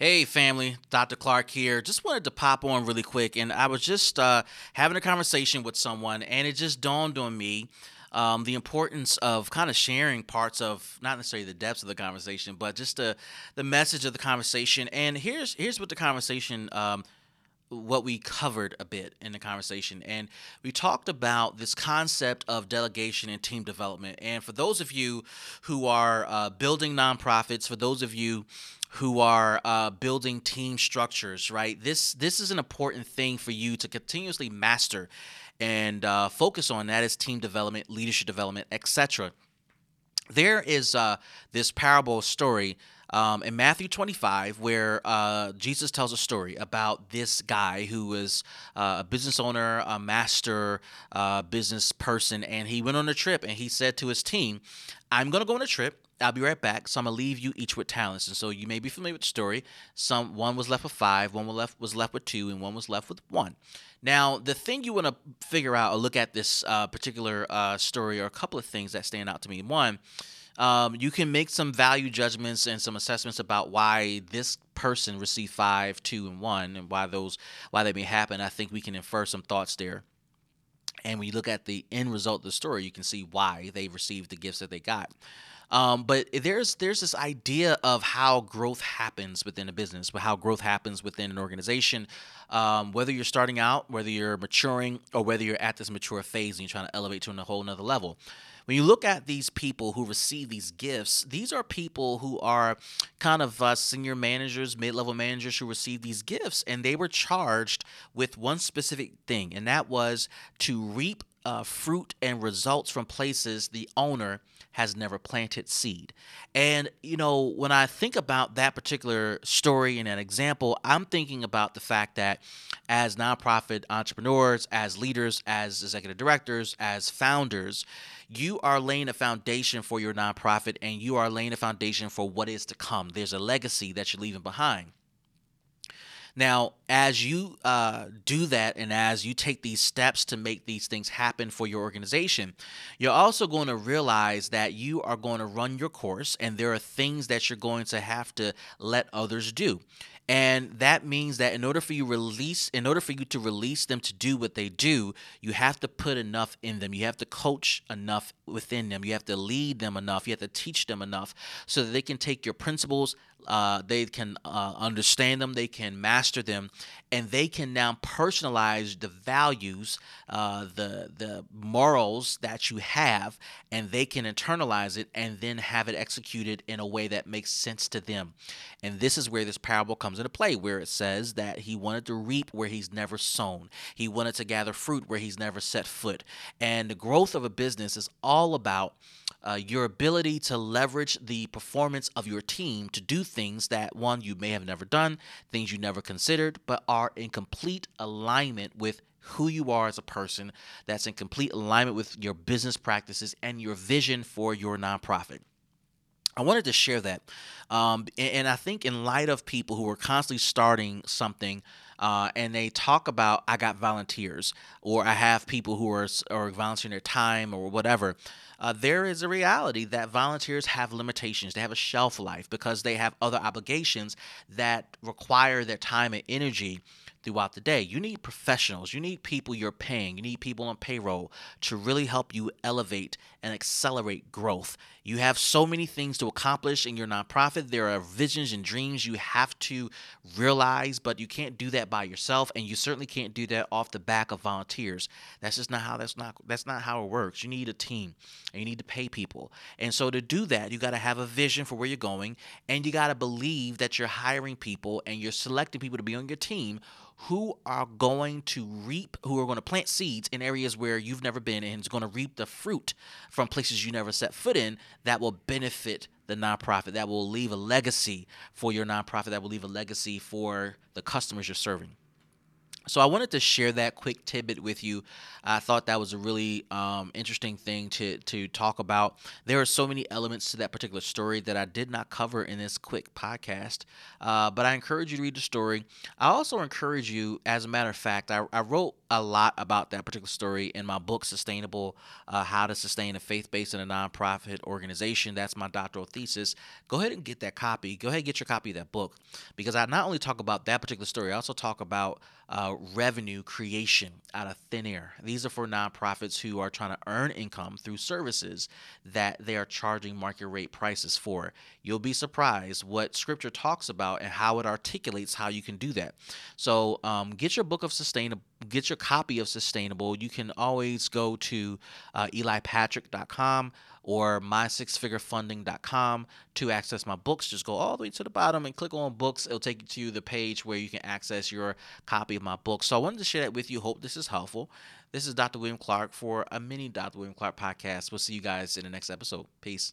Hey, family, Dr. Clark here. Just wanted to pop on really quick, and I was just uh, having a conversation with someone, and it just dawned on me um, the importance of kind of sharing parts of not necessarily the depths of the conversation, but just the the message of the conversation. And here's here's what the conversation. Um, what we covered a bit in the conversation. And we talked about this concept of delegation and team development. And for those of you who are uh, building nonprofits, for those of you who are uh, building team structures, right? This this is an important thing for you to continuously master and uh, focus on. That is team development, leadership development, etc. There is uh, this parable story um, in Matthew 25 where uh, Jesus tells a story about this guy who was uh, a business owner, a master uh, business person, and he went on a trip and he said to his team, I'm going to go on a trip. I'll be right back. So I'm gonna leave you each with talents. And so you may be familiar with the story. Some one was left with five, one was left was left with two, and one was left with one. Now, the thing you want to figure out or look at this uh, particular uh, story are a couple of things that stand out to me. One, um, you can make some value judgments and some assessments about why this person received five, two, and one, and why those why they may happen. I think we can infer some thoughts there. And when you look at the end result of the story, you can see why they received the gifts that they got. Um, but there's there's this idea of how growth happens within a business, how growth happens within an organization. Um, whether you're starting out, whether you're maturing, or whether you're at this mature phase and you're trying to elevate to a whole another level when you look at these people who receive these gifts, these are people who are kind of uh, senior managers, mid level managers who receive these gifts, and they were charged with one specific thing, and that was to reap uh, fruit and results from places the owner has never planted seed. And, you know, when I think about that particular story and an example, I'm thinking about the fact that as nonprofit entrepreneurs, as leaders, as executive directors, as founders, you are laying a foundation for your nonprofit and you are laying a foundation for what is to come. There's a legacy that you're leaving behind. Now, as you uh, do that and as you take these steps to make these things happen for your organization, you're also going to realize that you are going to run your course and there are things that you're going to have to let others do. And that means that in order for you release in order for you to release them to do what they do you have to put enough in them. You have to coach enough within them. You have to lead them enough. You have to teach them enough so that they can take your principles uh, they can uh, understand them, they can master them, and they can now personalize the values, uh, the the morals that you have, and they can internalize it and then have it executed in a way that makes sense to them. And this is where this parable comes into play, where it says that he wanted to reap where he's never sown, he wanted to gather fruit where he's never set foot, and the growth of a business is all about uh, your ability to leverage the performance of your team to do things that one you may have never done, things you never considered, but are in complete alignment with who you are as a person, that's in complete alignment with your business practices and your vision for your nonprofit. I wanted to share that. Um, and, and, I think, in light of people who are constantly starting something uh, and they talk about, I got volunteers, or I have people who are, are volunteering their time or whatever, uh, there is a reality that volunteers have limitations. They have a shelf life because they have other obligations that require their time and energy throughout the day. You need professionals, you need people you're paying, you need people on payroll to really help you elevate and accelerate growth. You have so many things to accomplish in your nonprofit. There are visions and dreams you have to realize, but you can't do that by yourself and you certainly can't do that off the back of volunteers. That's just not how that's not that's not how it works. You need a team and you need to pay people. And so to do that, you got to have a vision for where you're going and you got to believe that you're hiring people and you're selecting people to be on your team who are going to reap, who are going to plant seeds in areas where you've never been and is going to reap the fruit from places you never set foot in that will benefit the nonprofit, that will leave a legacy for your nonprofit, that will leave a legacy for the customers you're serving. So I wanted to share that quick tidbit with you. I thought that was a really um, interesting thing to to talk about. There are so many elements to that particular story that I did not cover in this quick podcast, uh, but I encourage you to read the story. I also encourage you, as a matter of fact, I, I wrote a lot about that particular story in my book, Sustainable: uh, How to Sustain a Faith-Based and a Nonprofit Organization. That's my doctoral thesis. Go ahead and get that copy. Go ahead and get your copy of that book because I not only talk about that particular story, I also talk about uh, revenue creation out of thin air. These are for nonprofits who are trying to earn income through services that they are charging market rate prices for. You'll be surprised what scripture talks about and how it articulates how you can do that. So, um, get your book of sustainable, get your copy of Sustainable. You can always go to uh, elipatrick.com or mysixfigurefunding.com to access my books. Just go all the way to the bottom and click on books. It'll take you to the page where you can access your copy of my book. So I wanted to share that with you. Hope this is helpful. This is Dr. William Clark for a mini Dr. William Clark podcast. We'll see you guys in the next episode. Peace.